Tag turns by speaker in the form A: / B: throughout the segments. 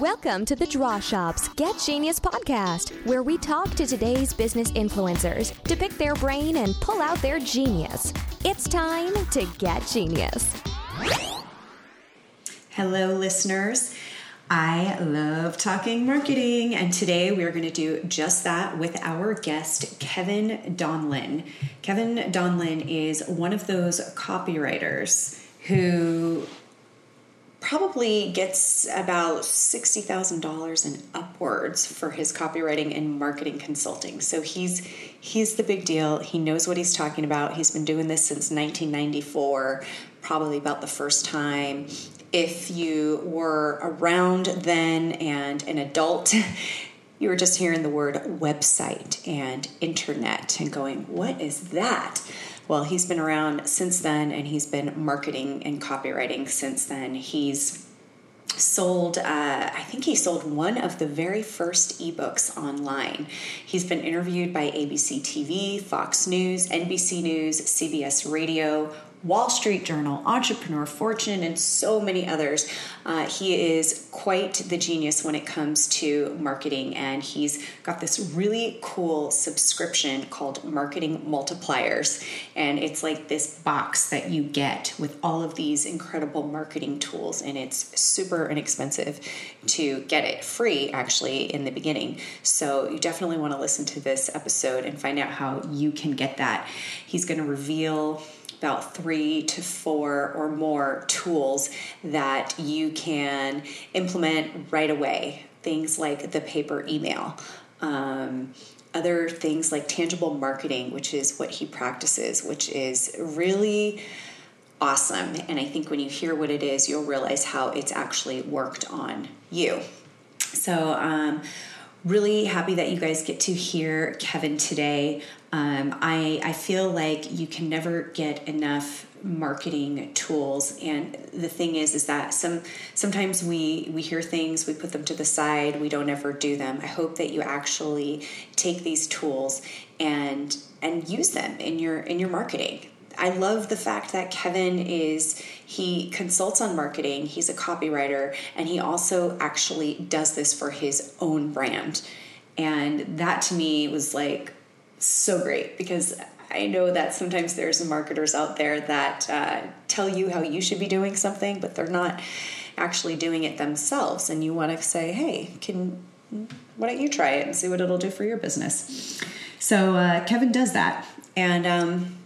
A: Welcome to the Draw Shop's Get Genius podcast, where we talk to today's business influencers to pick their brain and pull out their genius. It's time to get genius.
B: Hello, listeners. I love talking marketing, and today we are going to do just that with our guest, Kevin Donlin. Kevin Donlin is one of those copywriters who probably gets about $60,000 and upwards for his copywriting and marketing consulting. So he's he's the big deal. He knows what he's talking about. He's been doing this since 1994, probably about the first time. If you were around then and an adult, you were just hearing the word website and internet and going, "What is that?" Well, he's been around since then and he's been marketing and copywriting since then. He's sold, uh, I think he sold one of the very first ebooks online. He's been interviewed by ABC TV, Fox News, NBC News, CBS Radio, Wall Street Journal, Entrepreneur Fortune, and so many others. Uh, he is quite the genius when it comes to marketing, and he's got this really cool subscription called Marketing Multipliers. And it's like this box that you get with all of these incredible marketing tools, and it's super inexpensive to get it free actually in the beginning. So you definitely want to listen to this episode and find out how you can get that. He's going to reveal about three to four or more tools that you can implement right away. Things like the paper email. Um, other things like tangible marketing, which is what he practices, which is really awesome. And I think when you hear what it is, you'll realize how it's actually worked on you. So, um, really happy that you guys get to hear Kevin today. Um, I, I feel like you can never get enough marketing tools. And the thing is is that some sometimes we we hear things we put them to the side we don't ever do them. I hope that you actually take these tools and and use them in your in your marketing I love the fact that Kevin is he consults on marketing, he's a copywriter, and he also actually does this for his own brand. And that to me was like so great because I know that sometimes there's marketers out there that uh, tell you how you should be doing something, but they're not actually doing it themselves. And you want to say, hey, can why don't you try it and see what it'll do for your business? So uh, Kevin does that, and um,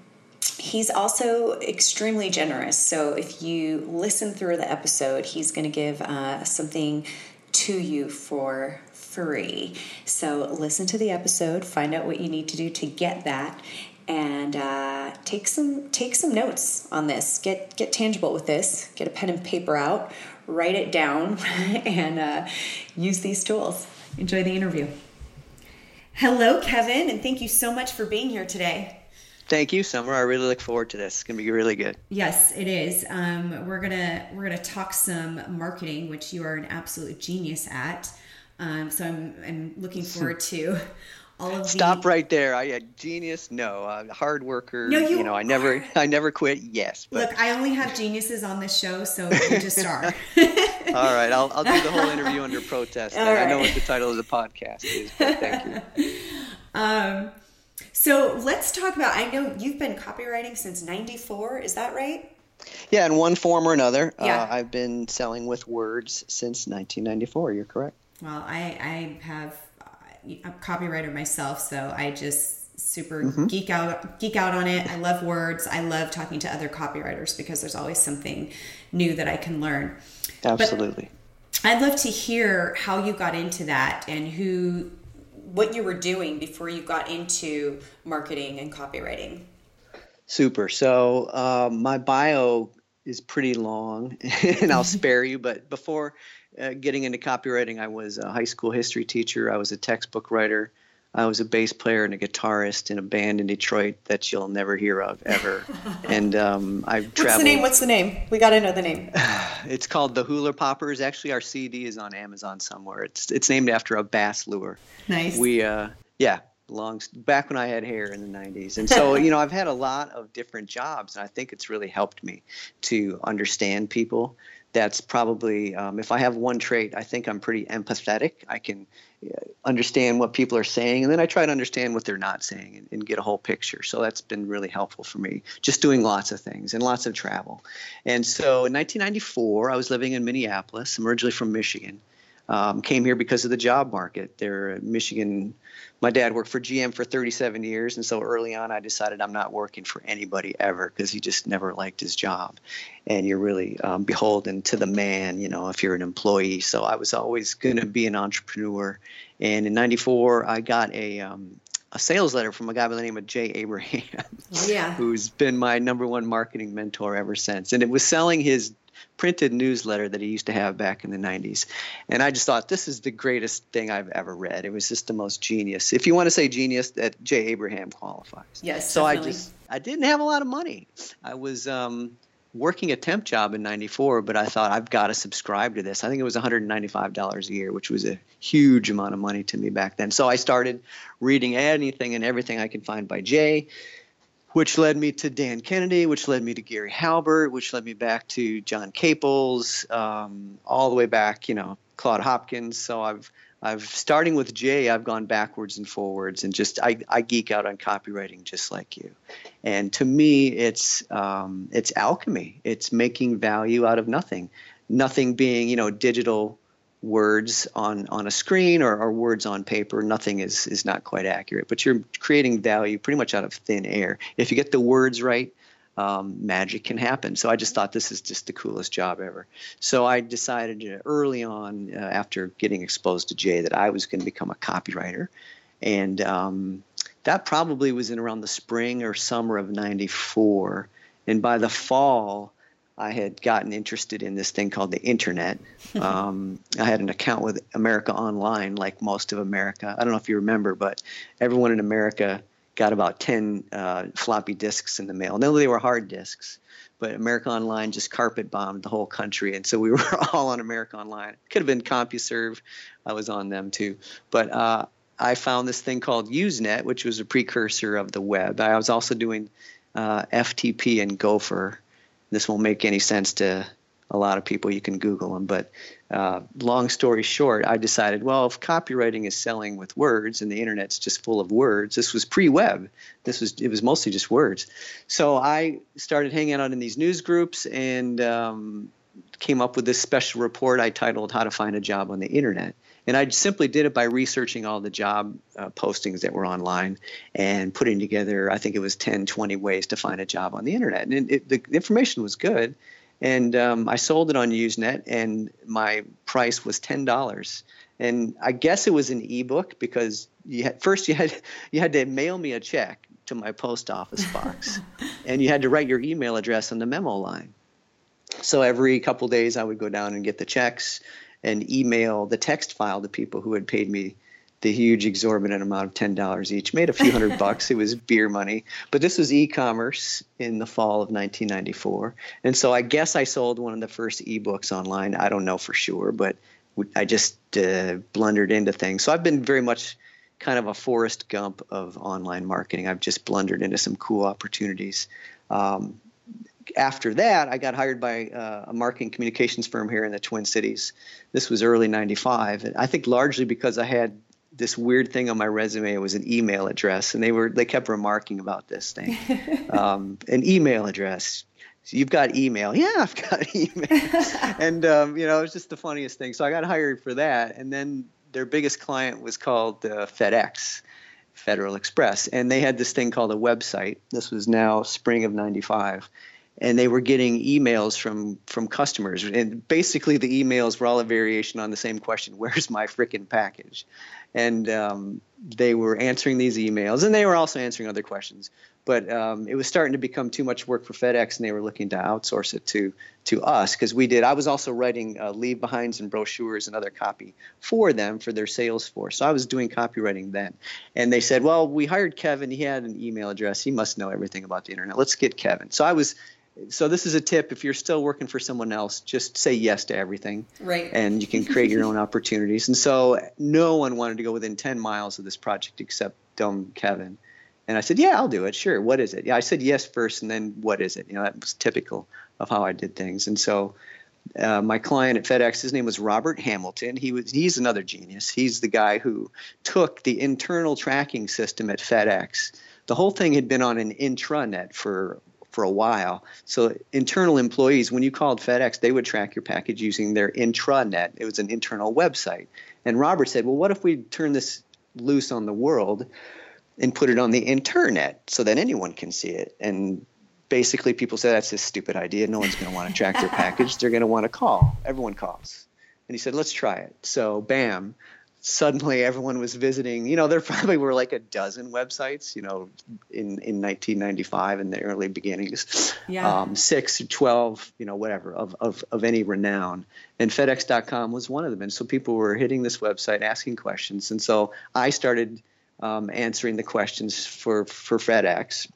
B: he's also extremely generous. So if you listen through the episode, he's going to give uh, something to you for free. So listen to the episode, find out what you need to do to get that, and uh, take some take some notes on this. Get get tangible with this. Get a pen and paper out, write it down, and uh, use these tools. Enjoy the interview. Hello, Kevin, and thank you so much for being here today.
C: Thank you, Summer. I really look forward to this. It's gonna be really good.
B: Yes, it is. Um, we're gonna we're gonna talk some marketing, which you are an absolute genius at. Um, so I'm I'm looking forward to all of.
C: Stop
B: the...
C: right there. I a genius. No, I'm a hard worker.
B: No, you,
C: you know I never
B: are.
C: I never quit. Yes.
B: But... Look, I only have geniuses on this show, so you just are.
C: all right, I'll I'll do the whole interview under protest. Right. I know what the title of the podcast is. But thank you.
B: Um. So let's talk about. I know you've been copywriting since '94. Is that right?
C: Yeah, in one form or another.
B: Yeah.
C: Uh, I've been selling with words since 1994. You're correct.
B: Well, I I have a copywriter myself, so I just super
C: Mm-hmm.
B: geek out geek out on it. I love words. I love talking to other copywriters because there's always something new that I can learn.
C: Absolutely.
B: But I'd love to hear how you got into that and who what you were doing before you got into marketing and copywriting.
C: Super. So uh, my bio is pretty long, and I'll spare you. But before uh, getting into copywriting, I was a high school history teacher. I was a textbook writer. I was a bass player and a guitarist in a band in Detroit that you'll never hear of ever. and um, I've
B: What's
C: traveled.
B: the name? What's the name? We got to know the name.
C: It's called the Hula Poppers. Actually, our CD is on Amazon somewhere. It's it's named after a bass lure.
B: Nice.
C: We uh yeah, belongs back when I had hair in the 90s. And so, you know, I've had a lot of different jobs and I think it's really helped me to understand people that's probably um, if I have one trait, I think I'm pretty empathetic. I can understand what people are saying, and then I try to understand what they're not saying and, and, get a whole picture. So that's been really helpful for me, just doing lots of things and lots of travel. And so in 1994, I was living in Minneapolis. I'm originally from Michigan. Um, came here because of the job market. There, Michigan my dad worked for GM for 37 years, and so early on, I decided I'm not working for anybody ever because he just never liked his job, and you're really um, beholden to the man, you know, if you're an employee. So I was always going to be an entrepreneur, and in '94, I got a um, a sales letter from a guy by the name of Jay Abraham,
B: yeah.
C: who's been my number one marketing mentor ever since, and it was selling his printed newsletter that he used to have back in the 90s. And I just thought, this is the greatest thing I've ever read. It was just the most genius. If you want to say genius, that Jay Abraham qualifies.
B: Yes.
C: So
B: definitely.
C: I just, I didn't have a lot of money. I was um, working a temp job in 94, but I thought, I've got to subscribe to this. I think it was $195 a year, which was a huge amount of money to me back then. So I started reading anything and everything I could find by Jay which led me to Dan Kennedy, which led me to Gary Halbert, which led me back to John Caples, um, all the way back, you know, Claude Hopkins. So I've I've starting with Jay, I've gone backwards and forwards, and just I, I geek out on copywriting just like you. And to me, it's um, it's alchemy. It's making value out of nothing. Nothing being you know digital words on on a screen or, or, words on paper nothing is is not quite accurate but you're creating value pretty much out of thin air. If you get the words right um, magic can happen. So i just thought this is just the coolest job ever. So i decided early on uh, after getting exposed to jay that i was going to become a copywriter. And um, that probably was in around the spring or summer of 94 and by the fall I had gotten interested in this thing called the internet. Um, I had an account with America Online, like most of America. I don't know if you remember, but everyone in America got about 10 uh, floppy disks in the mail. No, they were hard disks, but America Online just carpet bombed the whole country. And so we were all on America Online. Could have been CompuServe. I was on them too. But uh, I found this thing called Usenet, which was a precursor of the web. I was also doing uh, FTP and Gopher this won't make any sense to a lot of people. You can Google them. But uh, long story short, I decided, well, if copywriting is selling with words and the internet's just full of words, this was pre-web. This was it was mostly just words. So I started hanging out in these news groups and um, came up with this special report I titled "How to Find a Job on the Internet." And I simply did it by researching all the job uh, postings that were online and putting together, I think it was 10, 20 ways to find a job on the internet. And it, the information was good. And um, I sold it on Usenet, and my price was $10. And I guess it was an ebook because you had, first you had you had to mail me a check to my post office box, and you had to write your email address on the memo line. So every couple days I would go down and get the checks and email the text file to people who had paid me the huge exorbitant amount of ten dollars each. Made a few hundred bucks. It was beer money. But this was e-commerce in the fall of 1994, and so I guess I sold one of the first ebooks online. I don't know for sure, but I just uh, blundered into things. So I've been very much kind of a Forrest Gump of online marketing. I've just blundered into some cool opportunities. Um, after that, I got hired by uh, a marketing communications firm here in the Twin Cities. This was early '95, and I think largely because I had this weird thing on my resume. It was an email address, and they were they kept remarking about this thing, um, an email address. So you've got email, yeah, I've got email, and um, you know it was just the funniest thing. So I got hired for that, and then their biggest client was called uh, FedEx. Federal Express, and they had this thing called a website. This was now spring of '95, and they were getting emails from from customers. And basically the emails were all a variation on the same question where's my freaking package? And um, they were answering these emails and they were also answering other questions but um, it was starting to become too much work for fedex and they were looking to outsource it to to us because we did i was also writing uh, leave behinds and brochures and other copy for them for their sales force. So i was doing copywriting then. And they said well we hired kevin. He had an email address. He must know everything about the internet. Let's get kevin. So i was so this is a tip. If you're still working for someone else just say yes to everything.
B: Right.
C: And you can create your own opportunities. And so no one wanted to go within 10 miles of this project except dumb kevin and i said yeah i'll do it sure what is it yeah i said yes first and then what is it you know that was typical of how i did things and so uh, my client at FedEx, his name was Robert Hamilton. He was he's another genius. He's the guy who took the internal tracking system at FedEx. The whole thing had been on an intranet for for a while. So internal employees, when you called FedEx, they would track your package using their intranet. It was an internal website. And Robert said, "Well, what if we turn this loose on the world and put it on the internet so that anyone can see it?" And basically people say that's a stupid idea. No one's going to want to track their package. They're going to want to call. Everyone calls. And he said, let's try it. So, bam, suddenly everyone was visiting. You know, there probably were like a dozen websites, you know, in, in 1995 in the early beginnings. Yeah. Um, six, 12, you know, whatever, of, of, of any renown. And FedEx.com was one of them. And so people were hitting this website, asking questions. And so I started um, answering the questions for, for FedEx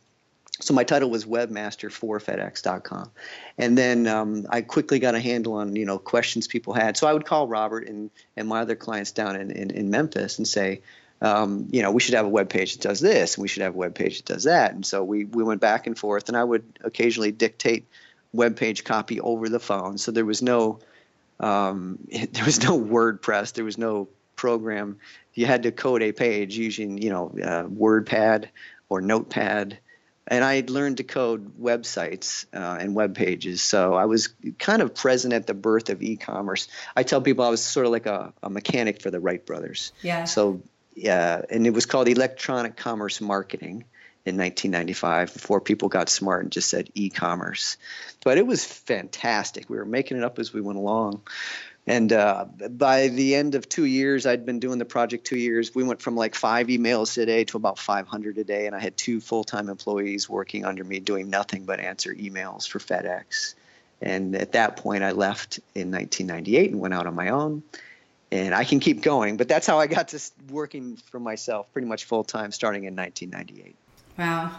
C: so my title was webmaster for FedEx.com, and then um, I quickly got a handle on you know questions people had. So I would call Robert and and my other clients down in in, in Memphis and say, um, you know, we should have a web page that does this, and we should have a web page that does that. And so we we went back and forth, and I would occasionally dictate web page copy over the phone. So there was no um, there was no WordPress, there was no program. You had to code a page using you know uh, WordPad or Notepad and I had learned to code websites uh, and web pages. So I was kind of present at the birth of e-commerce. I tell people I was sort of like a, a mechanic for the Wright brothers.
B: Yeah.
C: So yeah, and it was called electronic commerce marketing in 1995 before people got smart and just said e-commerce. But it was fantastic. We were making it up as we went along. And uh, by the end of two years, I'd been doing the project two years. We went from like five emails a day to about 500 a day, and I had two full-time employees working under me, doing nothing but answer emails for FedEx. And at that point, I left in 1998 and went out on my own. And I can keep going, but that's how I got to working for myself, pretty much full time, starting in 1998.
B: Wow,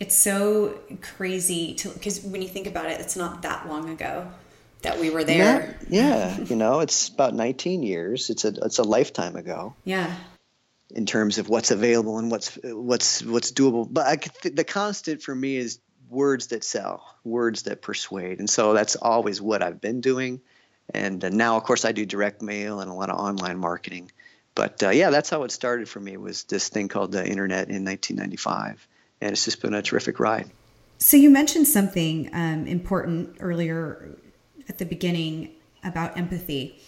B: it's so crazy to because when you think about it, it's not that long ago that we were there.
C: Yeah, yeah, you know, it's about 19 years. It's a it's a lifetime ago.
B: Yeah.
C: In terms of what's available and what's what's what's doable, but I, the constant for me is words that sell, words that persuade, and so that's always what I've been doing. And now, of course, I do direct mail and a lot of online marketing. But uh, yeah, that's how it started for me. Was this thing called the internet in 1995, and it's just been a terrific ride.
B: So you mentioned something um, important earlier at the beginning about empathy.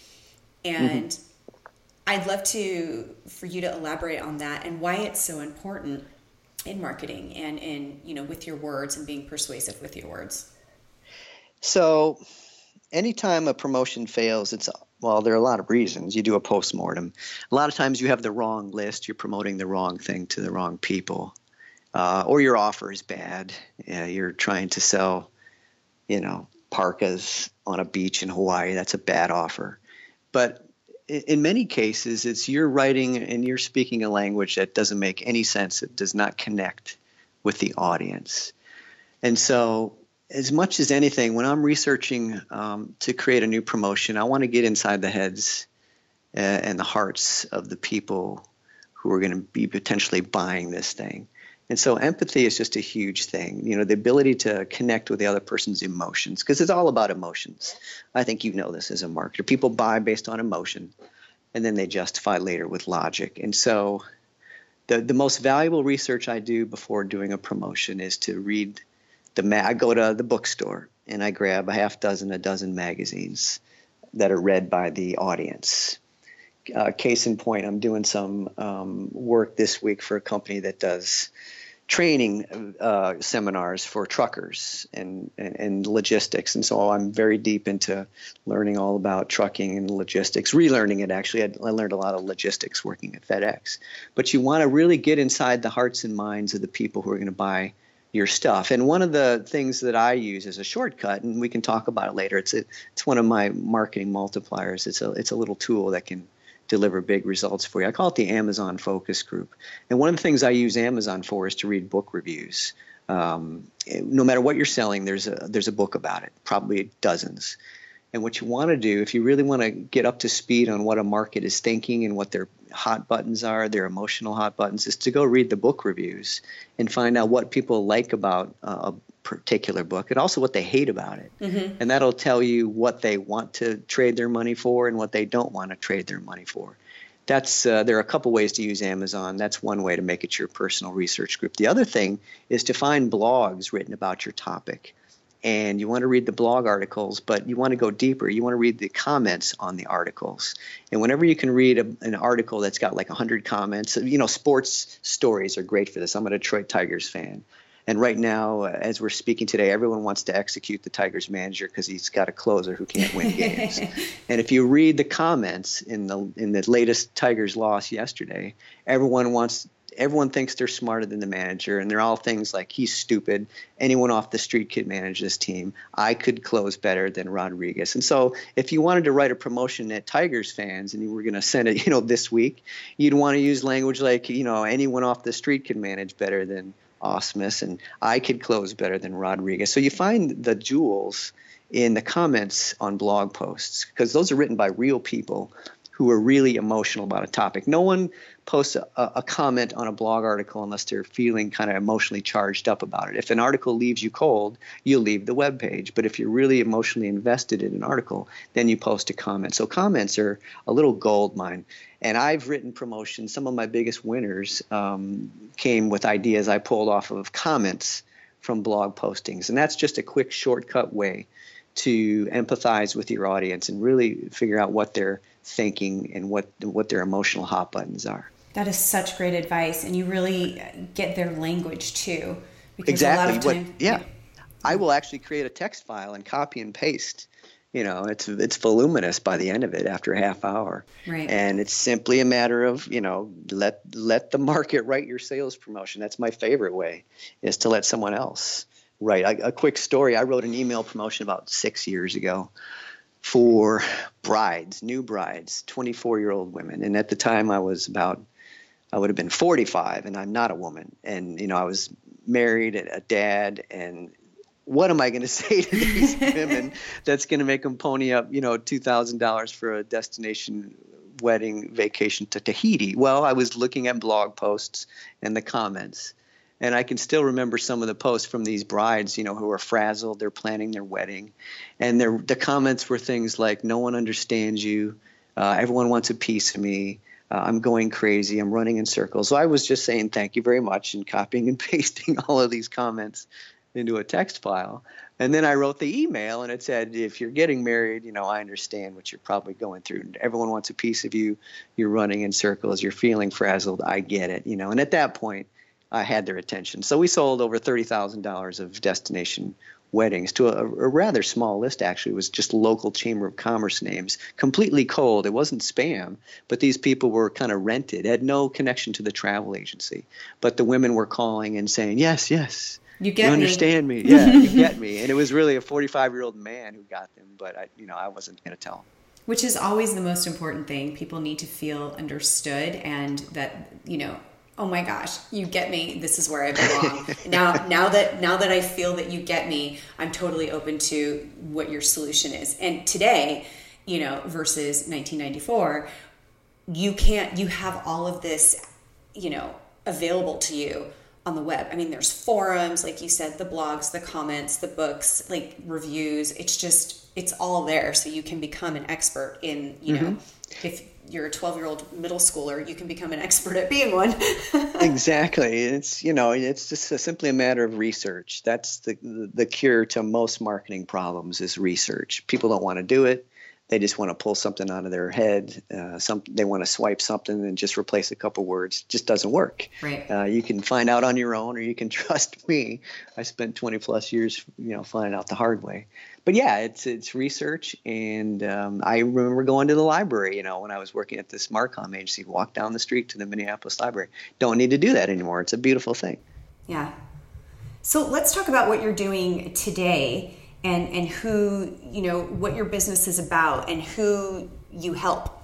B: And mm-hmm. I'd love to for you to elaborate on that and why it's so important in marketing and in, you know, with your words and being persuasive with your words.
C: So anytime a promotion fails, it's well, there are a lot of reasons. You do a post-mortem. A lot of times you have the wrong list, you're promoting the wrong thing to the wrong people. Uh, or your offer is bad. Yeah, you're trying to sell, you know, parkas on a beach in Hawaii. That's a bad offer. But in many cases, it's you're writing and you're speaking a language that doesn't make any sense. It does not connect with the audience. And so, as much as anything, when I'm researching um, to create a new promotion, I want to get inside the heads uh, and the hearts of the people who are going to be potentially buying this thing. And so empathy is just a huge thing. You know, the ability to connect with the other person's emotions, because it's all about emotions. I think you know this as a marketer. People buy based on emotion, and then they justify later with logic. And so the, the most valuable research I do before doing a promotion is to read the ma- I go to the bookstore and I grab a half dozen, a dozen magazines that are read by the audience. Uh, case in point, I'm doing some um, work this week for a company that does training uh, seminars for truckers and, and, and, logistics. And so I'm very deep into learning all about trucking and logistics, relearning it actually. I, I learned a lot of logistics working at FedEx. But you want to really get inside the hearts and minds of the people who are going to buy your stuff. And one of the things that I use as a shortcut, and we can talk about it later, it's, a, it's one of my marketing multipliers. It's a, it's a little tool that can deliver big results for you. I call it the Amazon focus group. And one of the things I use Amazon for is to read book reviews. Um, no matter what you're selling, there's a there's a book about it, probably dozens. And what you want to do, if you really want to get up to speed on what a market is thinking and what their hot buttons are, their emotional hot buttons, is to go read the book reviews and find out what people like about uh, particular book and also what they hate about it.
B: Mm-hmm.
C: And that'll tell you what they want to trade their money for and what they don't want to trade their money for. That's uh, there are a couple ways to use Amazon. That's one way to make it your personal research group. The other thing is to find blogs written about your topic and you want to read the blog articles, but you want to go deeper. You want to read the comments on the articles. And whenever you can read a, an article that's got like 100 comments, you know, sports stories are great for this. I'm a Detroit Tigers fan. And right now, uh, as we're speaking today, everyone wants to execute the Tigers manager because he's got a closer who can't win games. and if you read the comments in the in the latest Tigers loss yesterday, everyone wants everyone thinks they're smarter than the manager, and they're all things like he's stupid. Anyone off the street could manage this team. I could close better than Rodriguez. And so, if you wanted to write a promotion at Tigers fans, and you were going to send it, you know, this week, you'd want to use language like, you know, anyone off the street could manage better than Ausmus, and I could close better than Rodriguez. So you find the jewels in the comments on blog posts because those are written by real people who are really emotional about a topic. No one posts a, a, comment on a blog article unless they're feeling kind of emotionally charged up about it. If an article leaves you cold, you'll leave the web page. But if you're really emotionally invested in an article, then you post a comment. So comments are a little gold mine. And I've written promotions. Some of my biggest winners um, came with ideas I pulled off of comments from blog postings. And that's just a quick shortcut way to empathize with your audience and really figure out what they're thinking and what what their emotional hot buttons are.
B: That is such great advice, and you really get their language too.
C: because exactly. Time, what, yeah. yeah, I will actually create a text file and copy and paste. You know, it's it's voluminous by the end of it after a half hour,
B: right.
C: and it's simply a matter of you know let let the market write your sales promotion. That's my favorite way, is to let someone else A, a quick story: I wrote an email promotion about six years ago for brides, new brides, 24 year old women, and at the time I was about I would have been 45 and I'm not a woman. And, you know, I was married and a dad and what am I going to say to these women that's going to make them pony up, you know, $2,000 for a destination wedding vacation to Tahiti? Well, I was looking at blog posts and the comments. And I can still remember some of the posts from these brides, you know, who are frazzled. They're planning their wedding. And the comments were things like, no one understands you. Uh, everyone wants a piece of me uh, I'm going crazy. I'm running in circles. So I was just saying thank you very much and copying and pasting all of these comments into a text file. And then I wrote the email and it said, if you're getting married, you know, I understand what you're probably going through. Everyone wants a piece of you. You're running in circles. You're feeling frazzled. I get it, you know. And at that point, I had their attention. So we sold over $30,000 of destination weddings to a, a, rather small list actually. It was just local chamber of commerce names. Completely cold. It wasn't spam but these people were kind of rented. Had no connection to the travel agency. But the women were calling and saying yes yes.
B: You get
C: you
B: me.
C: understand me. Yeah you get me. And it was really a 45 year old man who got them but i you know i wasn't going to tell them
B: which is always the most important thing. People need to feel understood and that you know oh my gosh you get me this is where i belong. Now now that now that i feel that you get me i'm totally open to what your solution is. And today you know versus 1994 you can't you have all of this you know available to you on the web. I mean there's forums like you said the blogs the comments the books like reviews. It's just it's all there so you can become an expert in you know mm-hmm. if you're a 12 year old middle schooler, you can become an expert at being one.
C: exactly. It's, you know, it's just a, simply a matter of research. That's the, the cure to most marketing problems is research. People don't want to do it. They just want to pull something out of their head. Uh, some they want to swipe something and just replace a couple words. It just doesn't work.
B: Right.
C: Uh, you can find out on your own, or you can trust me. I spent 20 plus years, you know, finding out the hard way but yeah, it's it's research, and um, I remember going to the library. You know, when I was working at this Marcom agency, walk down the street to the Minneapolis Library. Don't need to do that anymore. It's a beautiful thing.
B: Yeah. So let's talk about what you're doing today, and and who you know what your business is about, and who you help.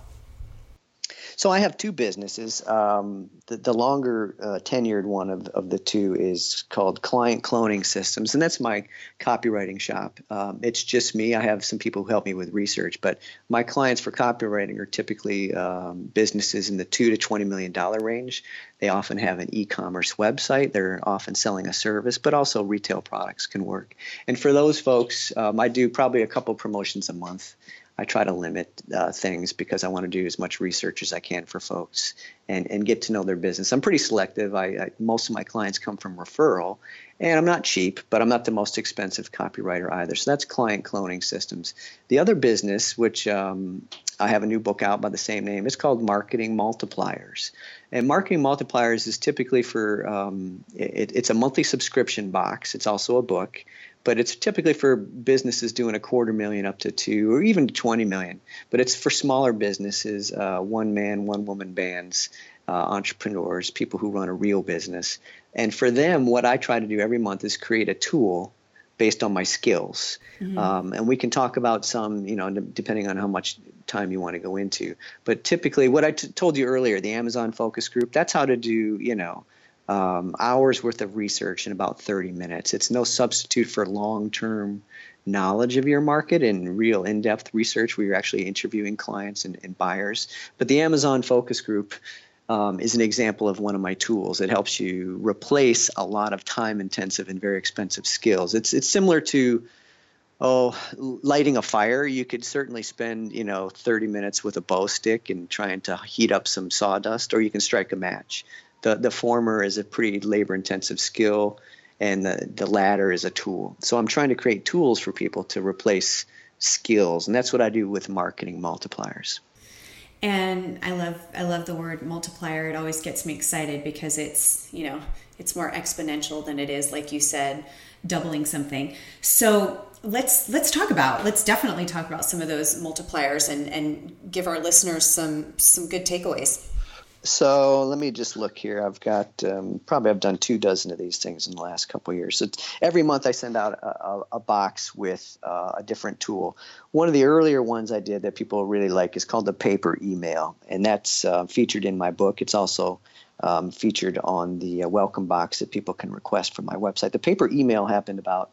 C: So I have two businesses. Um, the, the longer uh, tenured one of, of the two is called Client Cloning Systems, and that's my copywriting shop. Um, it's just me. I have some people who help me with research, but my clients for copywriting are typically um, businesses in the two to twenty million dollar range. They often have an e-commerce website. They're often selling a service, but also retail products can work. And for those folks, um, I do probably a couple promotions a month. I try to limit uh, things because I want to do as much research as I can for folks and, and get to know their business. I'm pretty selective. I, I, most of my clients come from referral, and I'm not cheap, but I'm not the most expensive copywriter either. So that's client cloning systems. The other business, which um, I have a new book out by the same name, it's called Marketing Multipliers. And Marketing Multipliers is typically for um, it, it's a monthly subscription box. It's also a book but it's typically for businesses doing a quarter million up to two or even 20 million. But it's for smaller businesses, uh, one man, one woman bands, uh, entrepreneurs, people who run a real business. And for them, what I try to do every month is create a tool based on my skills. Mm-hmm. Um, and we can talk about some, you know, depending on how much time you want to go into. But typically, what I t- told you earlier, the Amazon focus group, that's how to do, you know, um, hours worth of research in about 30 minutes. It's no substitute for long term knowledge of your market and real in depth research where you're actually interviewing clients and, and buyers. But the Amazon focus group um, is an example of one of my tools. It helps you replace a lot of time intensive and very expensive skills. It's, it's similar to oh lighting a fire you could certainly spend you know 30 minutes with a bow stick and trying to heat up some sawdust or you can strike a match the, the former is a pretty labor intensive skill, and the, the latter is a tool. So I'm trying to create tools for people to replace skills, and that's what I do with marketing multipliers.
B: And I love I love the word multiplier. It always gets me excited because it's you know it's more exponential than it is like you said doubling something. So let's let's talk about let's definitely talk about some of those multipliers and and give our listeners some some good takeaways.
C: So let me just look here. I've got um, probably I've done two dozen of these things in the last couple years. So every month I send out a, a, a box with uh, a different tool. One of the earlier ones I did that people really like is called the paper email, and that's uh, featured in my book. It's also um, featured on the uh, welcome box that people can request from my website. The paper email happened about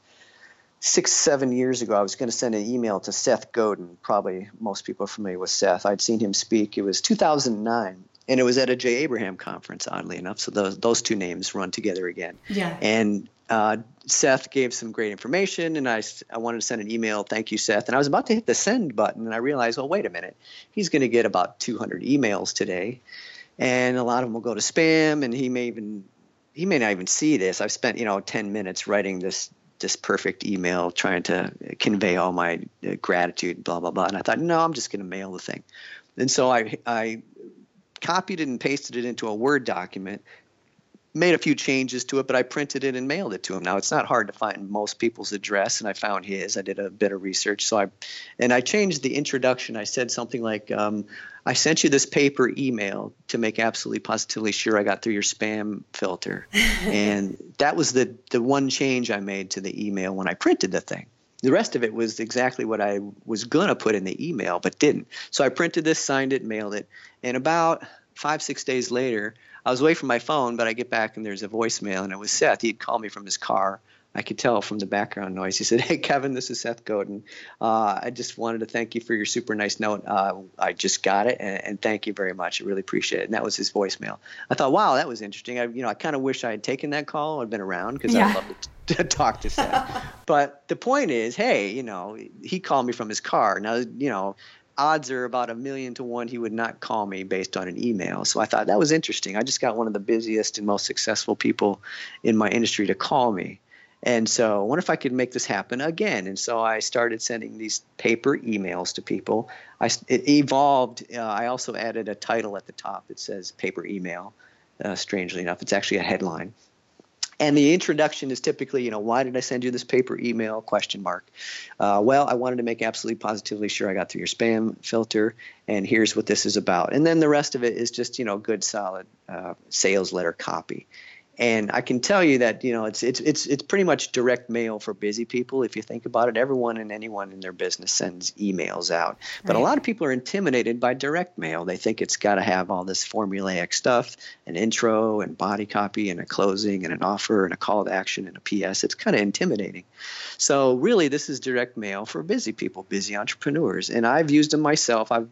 C: six, seven years ago, I was going to send an email to Seth Godin. Probably most people are familiar with Seth. I'd seen him speak. It was 2009, and it was at a Jay Abraham conference, oddly enough. So those those two names run together again.
B: Yeah.
C: And uh, Seth gave some great information, and I I wanted to send an email. Thank you, Seth. And I was about to hit the send button, and I realized, well, wait a minute, he's going to get about 200 emails today, and a lot of them will go to spam, and he may even he may not even see this. I've spent you know 10 minutes writing this this perfect email trying to convey all my uh, gratitude, blah blah blah. And I thought, no, I'm just going to mail the thing. And so I I copied it and pasted it into a Word document, made a few changes to it, but I printed it and mailed it to him. Now it's not hard to find most people's address, and I found his. I did a bit of research, so I, and I changed the introduction. I said something like, um, "I sent you this paper email to make absolutely positively sure I got through your spam filter," and that was the the one change I made to the email when I printed the thing. The rest of it was exactly what I was going to put in the email, but didn't. So I printed this, signed it, mailed it. And about five, six days later, I was away from my phone, but I get back and there's a voicemail, and it was Seth. He'd called me from his car. I could tell from the background noise. He said, "Hey, Kevin, this is Seth Godin. Uh, I just wanted to thank you for your super nice note. Uh, I just got it, and, and, thank you very much. I really appreciate it." And that was his voicemail. I thought, "Wow, that was interesting. I, you know, I kind of wish I had taken that call. I'd been around because yeah. I'd love to, to talk to Seth. but the point is, hey, you know, he called me from his car. Now, you know, odds are about a million to one he would not call me based on an email. So I thought that was interesting. I just got one of the busiest and most successful people in my industry to call me. And so I wonder if I could make this happen again. And so I started sending these paper emails to people. I, it evolved. Uh, I also added a title at the top that says paper email. Uh, strangely enough, it's actually a headline. And the introduction is typically, you know, why did I send you this paper email? Question mark. Uh, well, I wanted to make absolutely positively sure I got through your spam filter, and here's what this is about. And then the rest of it is just, you know, good, solid uh, sales letter copy. And I can tell you that you know it's it's it's it's pretty much direct mail for busy people. If you think about it, everyone and anyone in their business sends emails out. But right. a lot of people are intimidated by direct mail. They think it's got to have all this formulaic stuff, an intro and body copy and a closing and an offer and a call to action and a PS. It's kind of intimidating. So really, this is direct mail for busy people, busy entrepreneurs. And I've used them myself. I've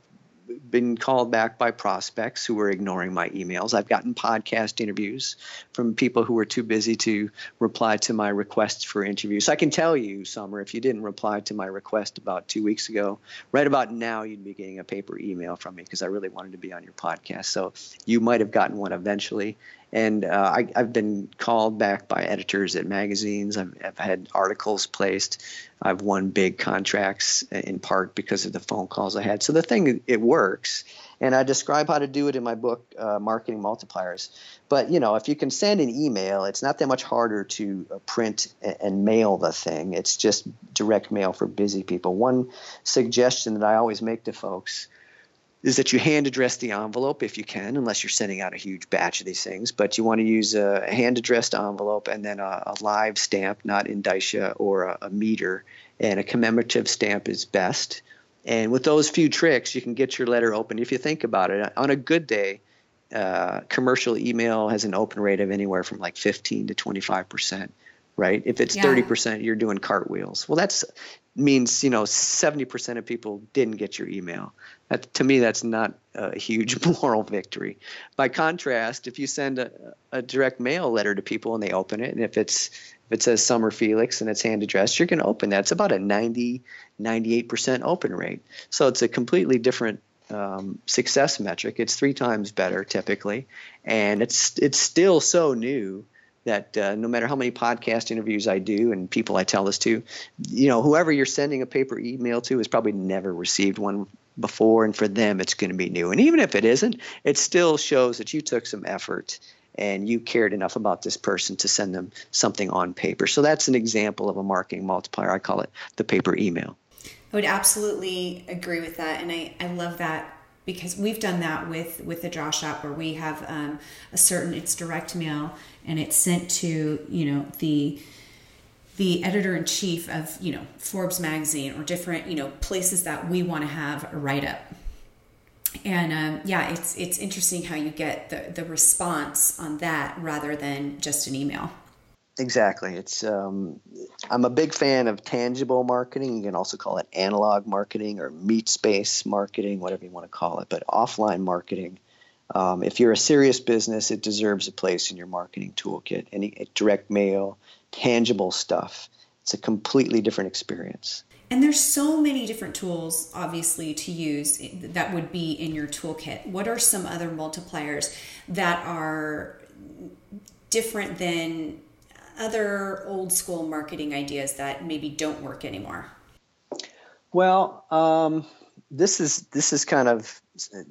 C: been called back by prospects who were ignoring my emails. I've gotten podcast interviews from people who were too busy to reply to my requests for interviews. So I can tell you, Summer, if you didn't reply to my request about two weeks ago, right about now you'd be getting a paper email from me because I really wanted to be on your podcast. So you might have gotten one eventually. And uh, I, have been called back by editors at magazines. I've, I've, had articles placed. I've won big contracts in part because of the phone calls I had. So the thing, it works. And I describe how to do it in my book, uh, Marketing Multipliers. But you know, if you can send an email, it's not that much harder to uh, print and mail the thing. It's just direct mail for busy people. One suggestion that I always make to folks is that you hand address the envelope if you can, unless you're sending out a huge batch of these things. But you want to use a hand addressed envelope and then a, a, live stamp, not indicia or a, a meter. And a commemorative stamp is best. And with those few tricks, you can get your letter open. If you think about it, on a good day, uh, commercial email has an open rate of anywhere from like 15 to 25 percent right? If it's 30%, you're doing cartwheels. Well, that's means you know seventy percent of people didn't get your email. That, to me, that's not a huge moral victory. By contrast, if you send a, a direct mail letter to people and they open it, and if it's if it says Summer Felix and it's hand addressed, you're going to open that. It's about a 90, 98% open rate. So it's a completely different um, success metric. It's three times better typically, and it's it's still so new that uh, no matter how many podcast interviews I do and people I tell this to, you know, whoever you're sending a paper email to has probably never received one before, and for them, it's going to be new. And even if it isn't, it still shows that you took some effort and you cared enough about this person to send them something on paper. So that's an example of a marketing multiplier. I call it the paper email.
B: I would absolutely agree with that, and I, I love that because we've done that with with the draw shop where we have um, a certain it's direct mail and it's sent to you know the the editor in chief of you know Forbes magazine or different you know places that we want to have a write up and um, yeah it's it's interesting how you get the the response on that rather than just an email
C: Exactly. It's um, I'm a big fan of tangible marketing. You can also call it analog marketing or meat space marketing, whatever you want to call it. But offline marketing, um, if you're a serious business, it deserves a place in your marketing toolkit. Any direct mail, tangible stuff. It's a completely different experience.
B: And there's so many different tools, obviously, to use that would be in your toolkit. What are some other multipliers that are different than other old school marketing ideas that maybe don't work anymore?
C: Well, um, this is this is kind of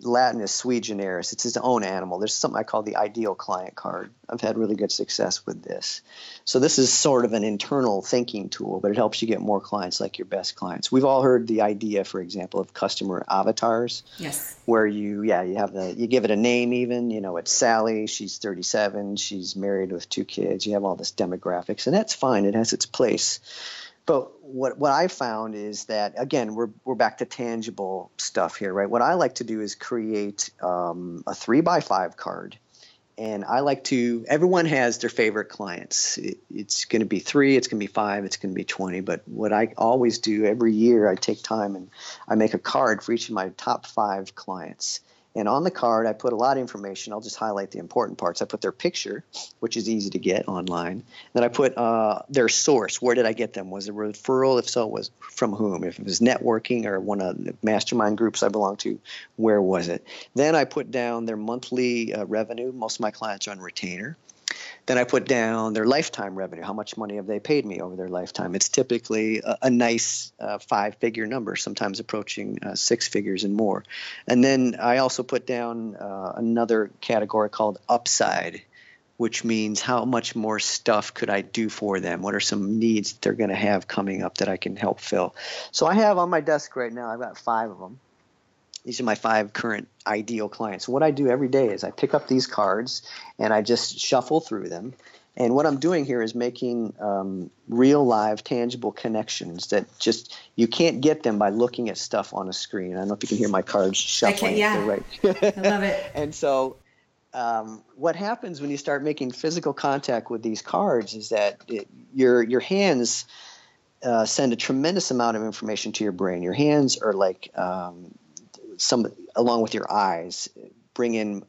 C: Latin is sui generis. It's his own animal. There's something I call the ideal client card. I've had really good success with this. So this is sort of an internal thinking tool, but it helps you get more clients like your best clients. We've all heard the idea, for example, of customer avatars.
B: Yes.
C: Where you, yeah, you have the, you give it a name even. You know, it's Sally. She's 37. She's married with two kids. You have all this demographics, and that's fine. It has its place. But what what I found is that again we're we're back to tangible stuff here, right? What I like to do is create um, a three by five card, and I like to. Everyone has their favorite clients. It, it's going to be three, it's going to be five, it's going to be twenty. But what I always do every year, I take time and I make a card for each of my top five clients and on the card, I put a lot of information. I'll just highlight the important parts. I put their picture, which is easy to get online. Then I put uh, their source. Where did I get them? Was it referral? If so, was from whom? If it was networking or one of the mastermind groups I belong to, where was it? Then I put down their monthly uh, revenue. Most of my clients are on retainer. Then I put down their lifetime revenue. How much money have they paid me over their lifetime? It's typically a, a nice uh, five figure number, sometimes approaching uh, six figures and more. And then I also put down uh, another category called upside, which means how much more stuff could I do for them? What are some needs that they're going to have coming up that I can help fill? So I have on my desk right now, I've got five of them these are my five current ideal clients. what I do every day is I pick up these cards and I just shuffle through them. And what I'm doing here is making um, real, live, tangible connections that just you can't get them by looking at stuff on a screen. I don't know if you can hear my cards shuffling.
B: I can, yeah, right. I love it.
C: and so, um, what happens when you start making physical contact with these cards is that it, your your hands uh, send a tremendous amount of information to your brain. Your hands are like um, some, along with your eyes, bring in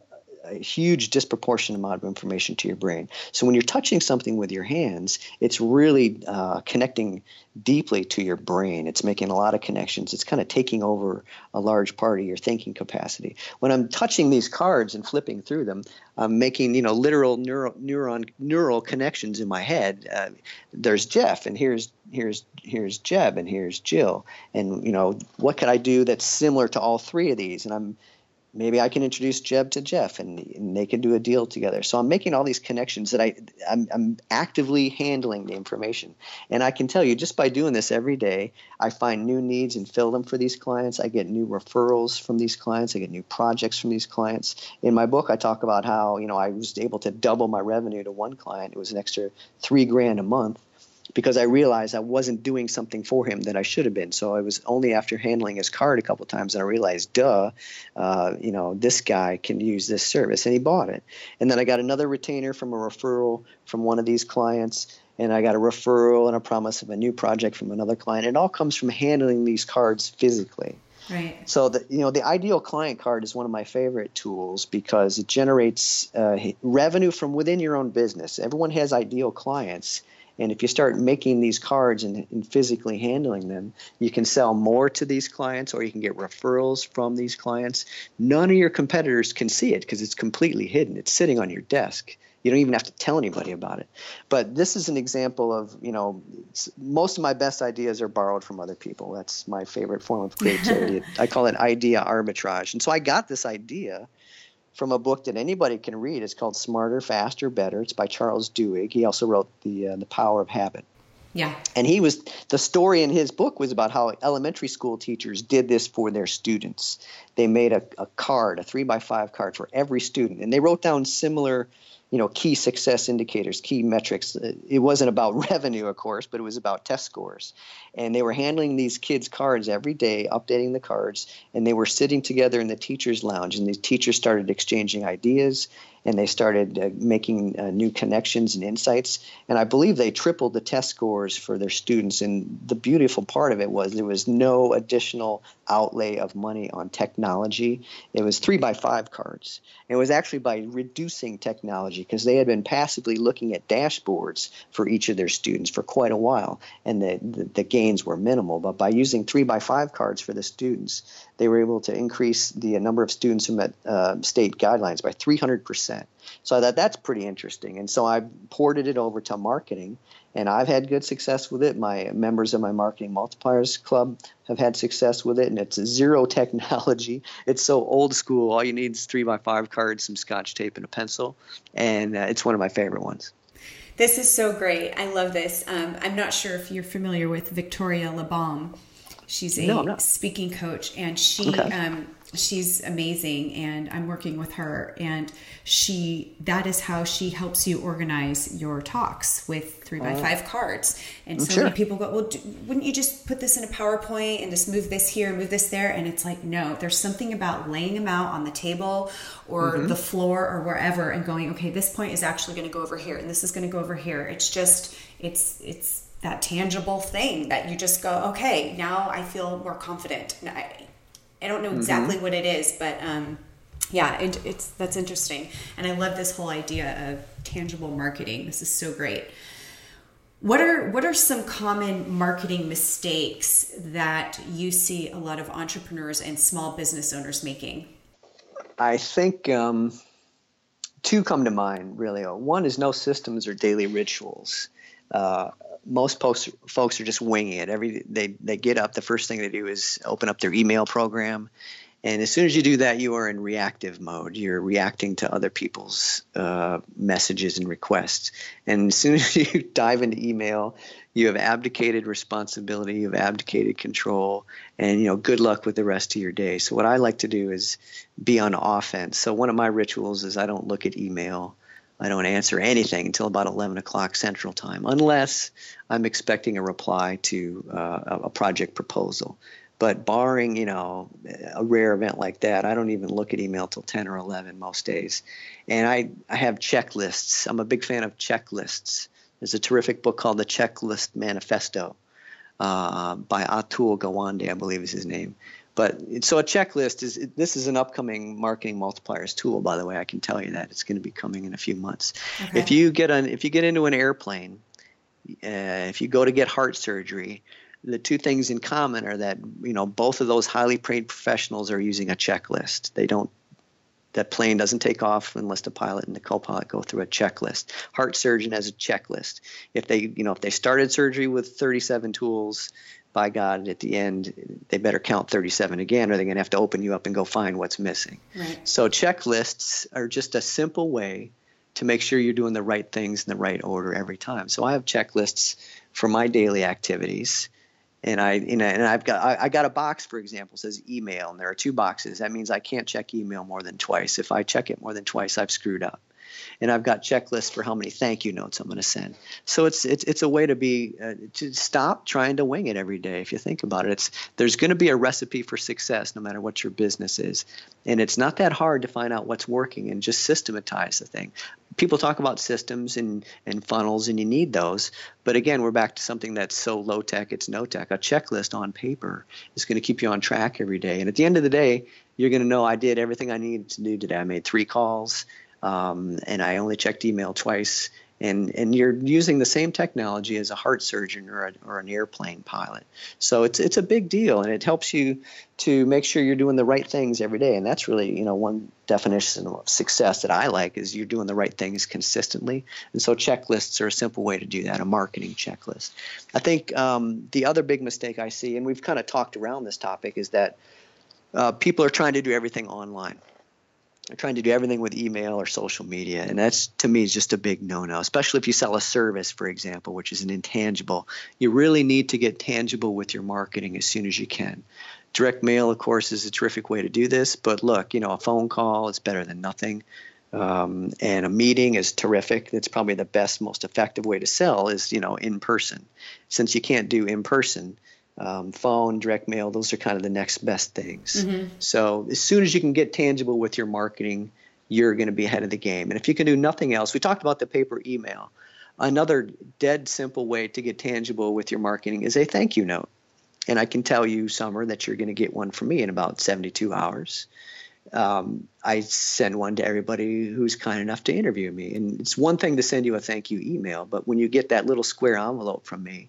C: a huge disproportionate amount of information to your brain. So when you're touching something with your hands, it's really uh, connecting deeply to your brain. It's making a lot of connections. It's kind of taking over a large part of your thinking capacity. When I'm touching these cards and flipping through them, I'm making you know literal neuron neural connections in my head. Uh, there's Jeff, and here's here's here's Jeb, and here's Jill, and you know what could I do that's similar to all three of these? And I'm maybe I can introduce Jeb to Jeff and, and, they can do a deal together. So I'm making all these connections that I I'm, I'm, actively handling the information. And I can tell you just by doing this every day, I find new needs and fill them for these clients. I get new referrals from these clients. I get new projects from these clients. In my book, I talk about how, you know, I was able to double my revenue to one client. It was an extra three grand a month because I realized I wasn't doing something for him that I should have been. So I was only after handling his card a couple times and I realized, duh, uh, you know, this guy can use this service, and he bought it. And then I got another retainer from a referral from one of these clients, and I got a referral and a promise of a new project from another client. It all comes from handling these cards physically.
B: Right.
C: So the you know the ideal client card is one of my favorite tools because it generates uh, revenue from within your own business. Everyone has ideal clients, and if you start making these cards and, and, physically handling them, you can sell more to these clients or you can get referrals from these clients. None of your competitors can see it because it's completely hidden. It's sitting on your desk. You don't even have to tell anybody about it. But this is an example of, you know, most of my best ideas are borrowed from other people. That's my favorite form of creativity. I call it idea arbitrage. And so I got this idea from a book that anybody can read. It's called Smarter, Faster, Better. It's by Charles Duhigg. He also wrote the uh, the Power of Habit.
B: Yeah.
C: And he was the story in his book was about how elementary school teachers did this for their students. They made a, a card, a three by five card for every student, and they wrote down similar you know key success indicators key metrics. It wasn't about revenue of course but it was about test scores. And they were handling these kids cards every day updating the cards and they were sitting together in the teachers lounge and the teachers started exchanging ideas and they started uh, making uh, new connections and insights. And I believe they tripled the test scores for their students. And the beautiful part of it was there was no additional outlay of money on technology. It was three by five cards. It was actually by reducing technology because they had been passively looking at dashboards for each of their students for quite a while, and the, the, the gains were minimal. But by using three by five cards for the students, they were able to increase the number of students who met uh, state guidelines by 300%. So I thought that's pretty interesting. And so I ported it over to marketing, and I've had good success with it. My members of my Marketing Multipliers Club have had success with it, and it's zero technology. It's so old school. All you need is three by five cards, some scotch tape, and a pencil. And uh, it's one of my favorite ones.
B: This is so great. I love this. Um, I'm not sure if you're familiar with Victoria Labalme. She's a no, speaking coach, and she okay. um, she's amazing. And I'm working with her, and she that is how she helps you organize your talks with three by oh. five cards. And so sure. many people go, "Well, do, wouldn't you just put this in a PowerPoint and just move this here, move this there?" And it's like, no, there's something about laying them out on the table or mm-hmm. the floor or wherever, and going, "Okay, this point is actually going to go over here, and this is going to go over here." It's just, it's it's that tangible thing that you just go, okay, now I feel more confident. I, I don't know mm-hmm. exactly mm-hmm. what it is, but um, yeah, it, it's that's interesting, and I love this whole idea of tangible marketing. This is so great. What are what are some common marketing mistakes that you see a lot of entrepreneurs and small business owners making?
C: I think um, two come to mind really. One is no systems or daily rituals. Uh, most folks folks are just winging it. Every they they get up, the first thing they do is open up their email program, And as soon as you do that, you are in reactive mode. You're reacting to other people's uh, messages and requests. And as soon as you dive into email, you have abdicated responsibility, you've abdicated control, and you know, good luck with the rest of your day. So what I like to do is be on offense. So one of my rituals is I don't look at email. I don't answer anything until about 11 o'clock Central Time, unless I'm expecting a reply to uh, a project proposal. But barring, you know, a rare event like that, I don't even look at email till 10 or 11 most days. And I, I have checklists. I'm a big fan of checklists. There's a terrific book called The Checklist Manifesto uh, by Atul Gawande, I believe is his name. But so a checklist is this is an upcoming marketing multipliers tool. By the way, I can tell you that it's going to be coming in a few months. Okay. If you get on, if you get into an airplane, uh, if you go to get heart surgery, the two things in common are that you know both of those highly trained professionals are using a checklist. They don't that plane doesn't take off unless the pilot and the co-pilot go through a checklist. Heart surgeon has a checklist. If they, you know, if they started surgery with 37 tools, by God, at the end, they better count 37 again, or they're going to have to open you up and go find what's missing. Right. So checklists are just a simple way to make sure you're doing the right things in the right order every time. So I have checklists for my daily activities and I you know and I've got I, I, got a box for example says email and there are two boxes that means I can't check email more than twice if I check it more than twice I've screwed up and I've got checklists for how many thank you notes I'm going to send so it's it's it's a way to be uh, to stop trying to wing it every day if you think about it it's there's going to be a recipe for success no matter what your business is and it's not that hard to find out what's working and just systematize the thing people talk about systems and, and funnels, and you need those. But again, we're back to something that's so low tech, it's no tech. A checklist on paper is going to keep you on track every day. And at the end of the day, you're going to know I did everything I needed to do today. I made three calls, um, and I only checked email twice and and you're using the same technology as a heart surgeon or, a, or an airplane pilot. So it's it's a big deal, and it helps you to make sure you're doing the right things every day. And that's really you know one definition of success that I like is you're doing the right things consistently. And so checklists are a simple way to do that, a marketing checklist. I think um, the other big mistake I see, and we've kind of talked around this topic, is that uh, people are trying to do everything online trying to do everything with email or social media. And that's to me is just a big no-no especially if you sell a service for example which is an intangible. You really need to get tangible with your marketing as soon as you can. Direct mail of course is a terrific way to do this but look you know a phone call is better than nothing. Um, and a meeting is terrific. That's probably the best most effective way to sell is you know in person. Since you can't do in person um, phone, direct mail, those are kind of the next best things. Mm-hmm. So as soon as you can get tangible with your marketing, you're going to be ahead of the game. And if you can do nothing else, we talked about the paper email. Another dead simple way to get tangible with your marketing is a thank you note. And I can tell you, Summer, that you're going to get one from me in about 72 hours. Um, I send one to everybody who's kind enough to interview me. And it's one thing to send you a thank you email, but when you get that little square envelope from me,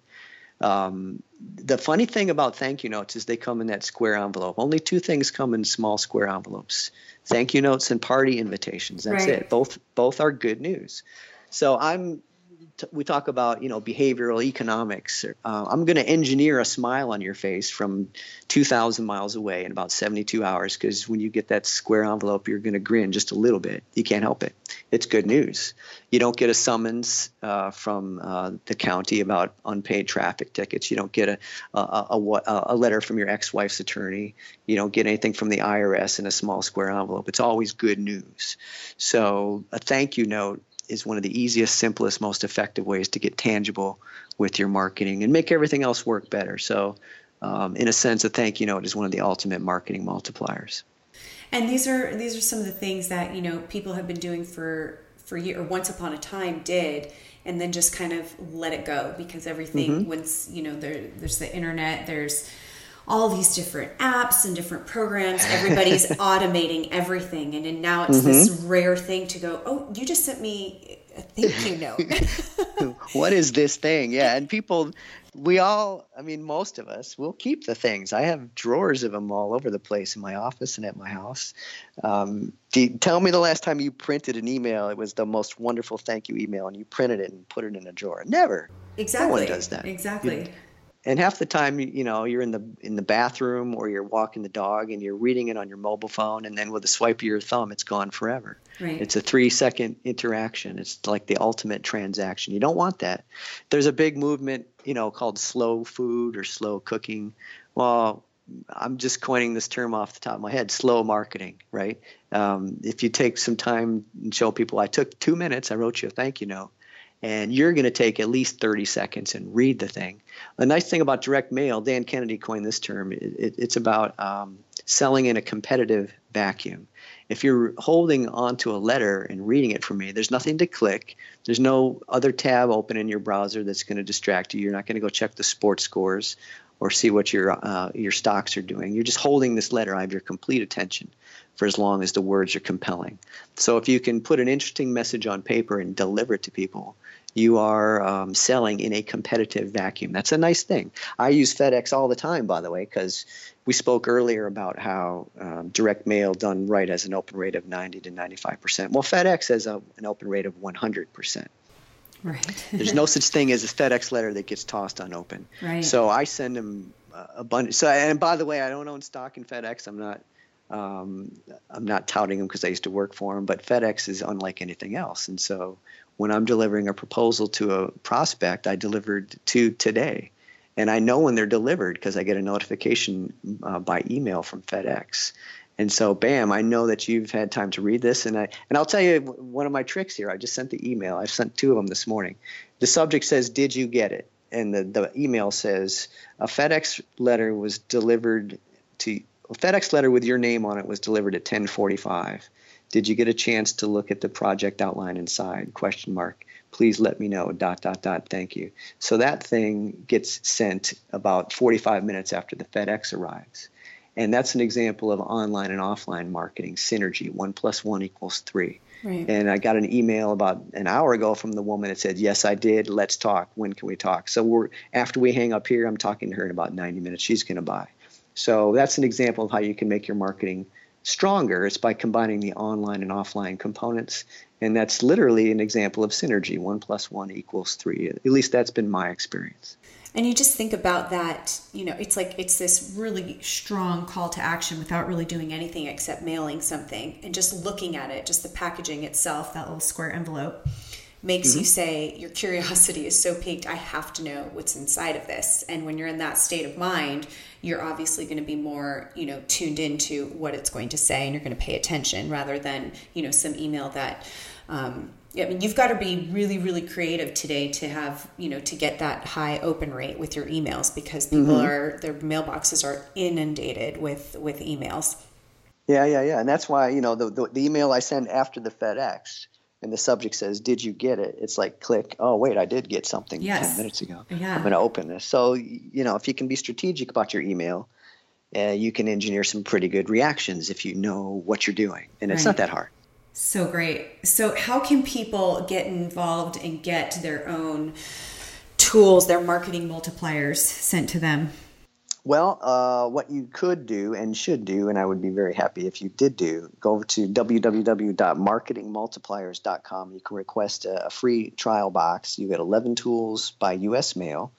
C: um, the funny thing about thank you notes is they come in that square envelope. Only two things come in small square envelopes: thank you notes and party invitations. That's right. it. Both both are good news. So I'm we talk about you know behavioral economics. Uh, I'm going to engineer a smile on your face from 2,000 miles away in about 72 hours because when you get that square envelope, you're going to grin just a little bit. You can't help it. It's good news. You don't get a summons uh, from uh, the county about unpaid traffic tickets. You don't get a a, a, a letter from your ex-wife's attorney. You don't get anything from the IRS in a small square envelope. It's always good news. So a thank you note is one of the easiest, simplest, most effective ways to get tangible with your marketing and make everything else work better. So, um, in a sense, a thank you note is one of the ultimate marketing multipliers.
B: And these are these are some of the things that you know people have been doing for for year or once upon a time did and then just kind of let it go because everything mm-hmm. once you know there there's the internet there's all these different apps and different programs. Everybody's automating everything, and, and now it's mm-hmm. this rare thing to go. Oh, you just sent me a thank you
C: note. what is this thing? Yeah, and people, we all, I mean, most of us will keep the things. I have drawers of them all over the place in my office and at my house. Um, you, tell me the last time you printed an email. It was the most wonderful thank you email, and you printed it and put it in a drawer. Never.
B: Exactly.
C: No one does that.
B: Exactly.
C: You, and half the time you know you're in the in the bathroom or you're walking the dog and you're reading it on your mobile phone and then with a swipe of your thumb it's gone forever.
B: Right.
C: it's a three second interaction. It's like the ultimate transaction. You don't want that. There's a big movement you know called slow food or slow cooking. Well i'm just coining this term off the top of my head slow marketing right? Um, if you take some time and show people i took two minutes i wrote you a thank you note and you're going to take at least 30 seconds and read the thing. The nice thing about direct mail, Dan Kennedy coined this term, it, it, it's about um, selling in a competitive vacuum. If you're holding onto a letter and reading it from me, there's nothing to click. There's no other tab open in your browser that's going to distract you. You're not going to go check the sports scores or see what your uh, your stocks are doing. You're just holding this letter. I have your complete attention for as long as the words are compelling. So if you can put an interesting message on paper and deliver it to people, you are um, selling in a competitive vacuum. That's a nice thing. I use FedEx all the time, by the way, because we spoke earlier about how um, direct mail done right has an open rate of 90 to 95 percent. Well, FedEx has a, an open rate of 100 percent.
B: Right.
C: There's no such thing as a FedEx letter that gets tossed unopened.
B: Right.
C: So I send them a bunch. So and by the way, I don't own stock in FedEx. I'm not. Um, I'm not touting them because I used to work for them, but FedEx is unlike anything else. And so when I'm delivering a proposal to a prospect, I delivered to today. And I know when they're delivered because I get a notification uh, by email from FedEx. And so, bam, I know that you've had time to read this. And I and I'll tell you one of my tricks here. I just sent the email. I've sent two of them this morning. The subject says, "Did you get it?" And the, the email says, "A FedEx letter was delivered to a FedEx letter with your name on it was delivered at 10:45. Did you get a chance to look at the project outline inside? Question mark. Please let me know. Dot dot dot. Thank you. So that thing gets sent about 45 minutes after the FedEx arrives. And that's an example of online and offline marketing synergy. One plus one equals three.
B: Right.
C: And I got an email about an hour ago from the woman that said, "Yes, I did. Let's talk. When can we talk?" So we're after we hang up here, I'm talking to her in about 90 minutes. She's going to buy. So that's an example of how you can make your marketing stronger. It's by combining the online and offline components. And that's literally an example of synergy. One plus one equals three. At least that's been my experience.
B: And you just think about that, you know, it's like it's this really strong call to action without really doing anything except mailing something and just looking at it, just the packaging itself, that little square envelope makes mm-hmm. you say your curiosity is so piqued i have to know what's inside of this and when you're in that state of mind you're obviously going to be more you know tuned into what it's going to say and you're going to pay attention rather than you know some email that um, I mean, you've got to be really, really creative today to have, you know, to get that high open rate with your emails because people mm-hmm. are their mailboxes are inundated with with emails.
C: Yeah, yeah, yeah, and that's why you know the the, the email I send after the FedEx and the subject says, "Did you get it?" It's like click. Oh, wait, I did get something
B: yes.
C: ten minutes ago.
B: Yeah.
C: I'm going to open this. So you know, if you can be strategic about your email, uh, you can engineer some pretty good reactions if you know what you're doing, and it's right. not that hard.
B: So great. So how can people get involved and get their own tools, their marketing multipliers sent to them?
C: Well, uh, what you could do and should do, and I would be very happy if you did do, go over to www.marketingmultipliers.com. You can request a, a free trial box. You get 11 tools by U.S. mail,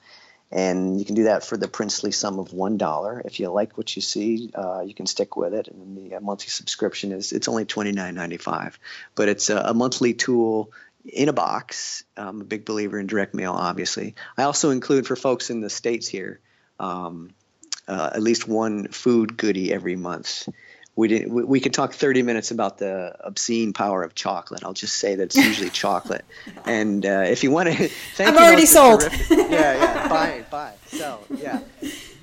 C: and you can do that for the princely sum of one dollar. If you like what you see, uh, you can stick with it. And the uh, monthly subscription is it's only $29.95, but it's a, a monthly tool in a box. I'm a big believer in direct mail, obviously. I also include for folks in the states here. Um, uh, at least one food goodie every month. We didn't. We, we could talk 30 minutes about the obscene power of chocolate. I'll just say that it's usually chocolate. And uh, if you want to, thank you.
B: I'm already sold.
C: yeah, yeah. Buy, buy, sell. Yeah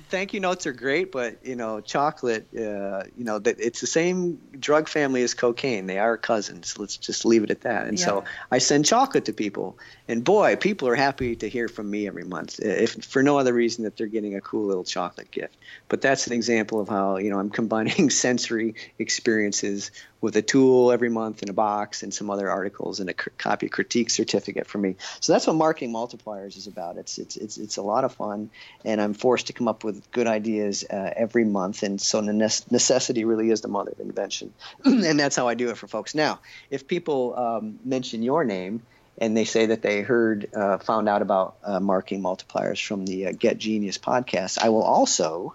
C: thank you notes are great, but you know, chocolate, uh, you know, it's the same drug family as cocaine. They are cousins. Let's just leave it at that. And yeah. so I send chocolate to people, and boy, people are happy to hear from me every month, if for no other reason that they're getting a cool little chocolate gift. But that's an example of how you know I'm combining sensory experiences with a tool every month in a box and some other articles and a copy critique certificate for me. So that's what marketing multipliers is about. It's it's it's it's a lot of fun, and I'm forced to come up with good ideas uh, every month. And so necessity really is the mother of invention, and that's how I do it for folks. Now, if people um, mention your name and they say that they heard, uh, found out about uh, marketing multipliers from the uh, Get Genius podcast. I will also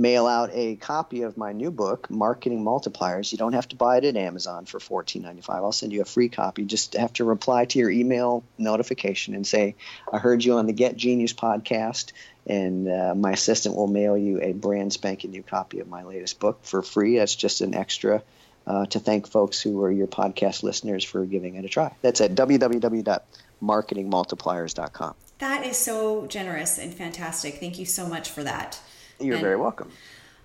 C: mail out a copy of my new book, Marketing Multipliers. You don't have to buy it at Amazon for $14.95. I'll send you a free copy. You Just have to reply to your email notification and say, I heard you on the Get Genius podcast, and uh, my assistant will mail you a brand spanking new copy of my latest book for free. That's just an extra. Uh, to thank folks who are your podcast listeners for giving it a try. That's at www.marketingmultipliers.com.
B: That is so generous and fantastic. Thank you so much for that.
C: You're and, very welcome.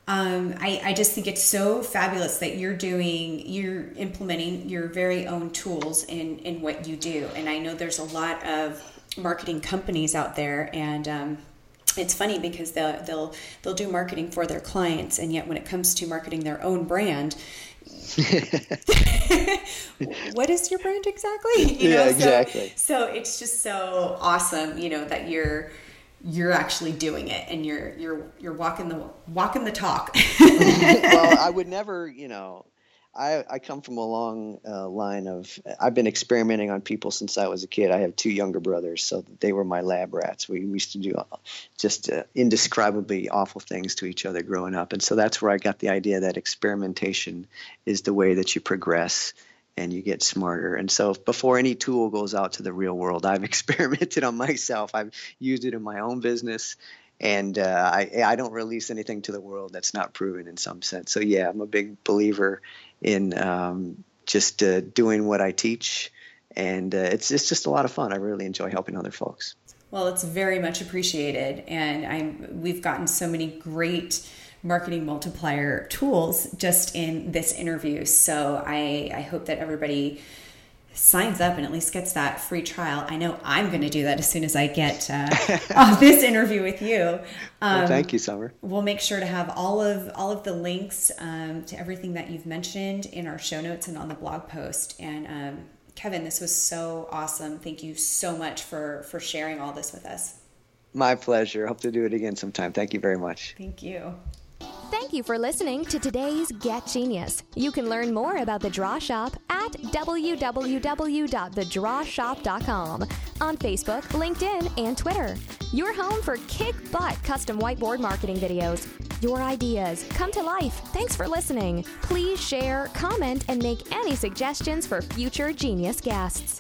B: Um, I, I just think it's so fabulous that you're doing, you're implementing your very own tools in, in what you do. And I know there's a lot of marketing companies out there and, um, it's funny because they'll, they'll they'll do marketing for their clients and yet when it comes to marketing their own brand what is your brand exactly
C: you know, yeah exactly
B: so, so it's just so awesome you know that you're you're actually doing it and you're you're you're walking the walking the talk
C: well i would never you know I, I come from a long uh, line of I've been experimenting on people since I was a kid. I have two younger brothers, so they were my lab rats. We, used to do uh, just uh, indescribably awful things to each other growing up, and so that's where I got the idea that experimentation is the way that you progress and you get smarter. And so before any tool goes out to the real world, I've experimented on myself. I've used it in my own business. And uh, I, I don't release anything to the world that's not proven in some sense. So, yeah, I'm a big believer in um, just uh, doing what I teach. And uh, it's, it's just a lot of fun. I really enjoy helping other folks.
B: Well, it's very much appreciated. And I'm, we've gotten so many great marketing multiplier tools just in this interview. So I, I hope that everybody signs up and at least gets that free trial. I know I'm going to do that as soon as I get uh, off this interview with you.
C: Um, well, thank you, Summer.
B: We'll make sure to have all of all of the links um, to everything that you've mentioned in our show notes and on the blog post. And um, Kevin, this was so awesome. Thank you so much for for sharing all this with us.
C: My pleasure. Hope to do it again sometime. Thank you very much.
B: Thank you.
A: Thank you for listening to today's Get Genius. You can learn more about The Draw Shop at www.thedrawshop.com on Facebook, LinkedIn, and Twitter. Your home for kick butt custom whiteboard marketing videos. Your ideas come to life. Thanks for listening. Please share, comment, and make any suggestions for future genius guests.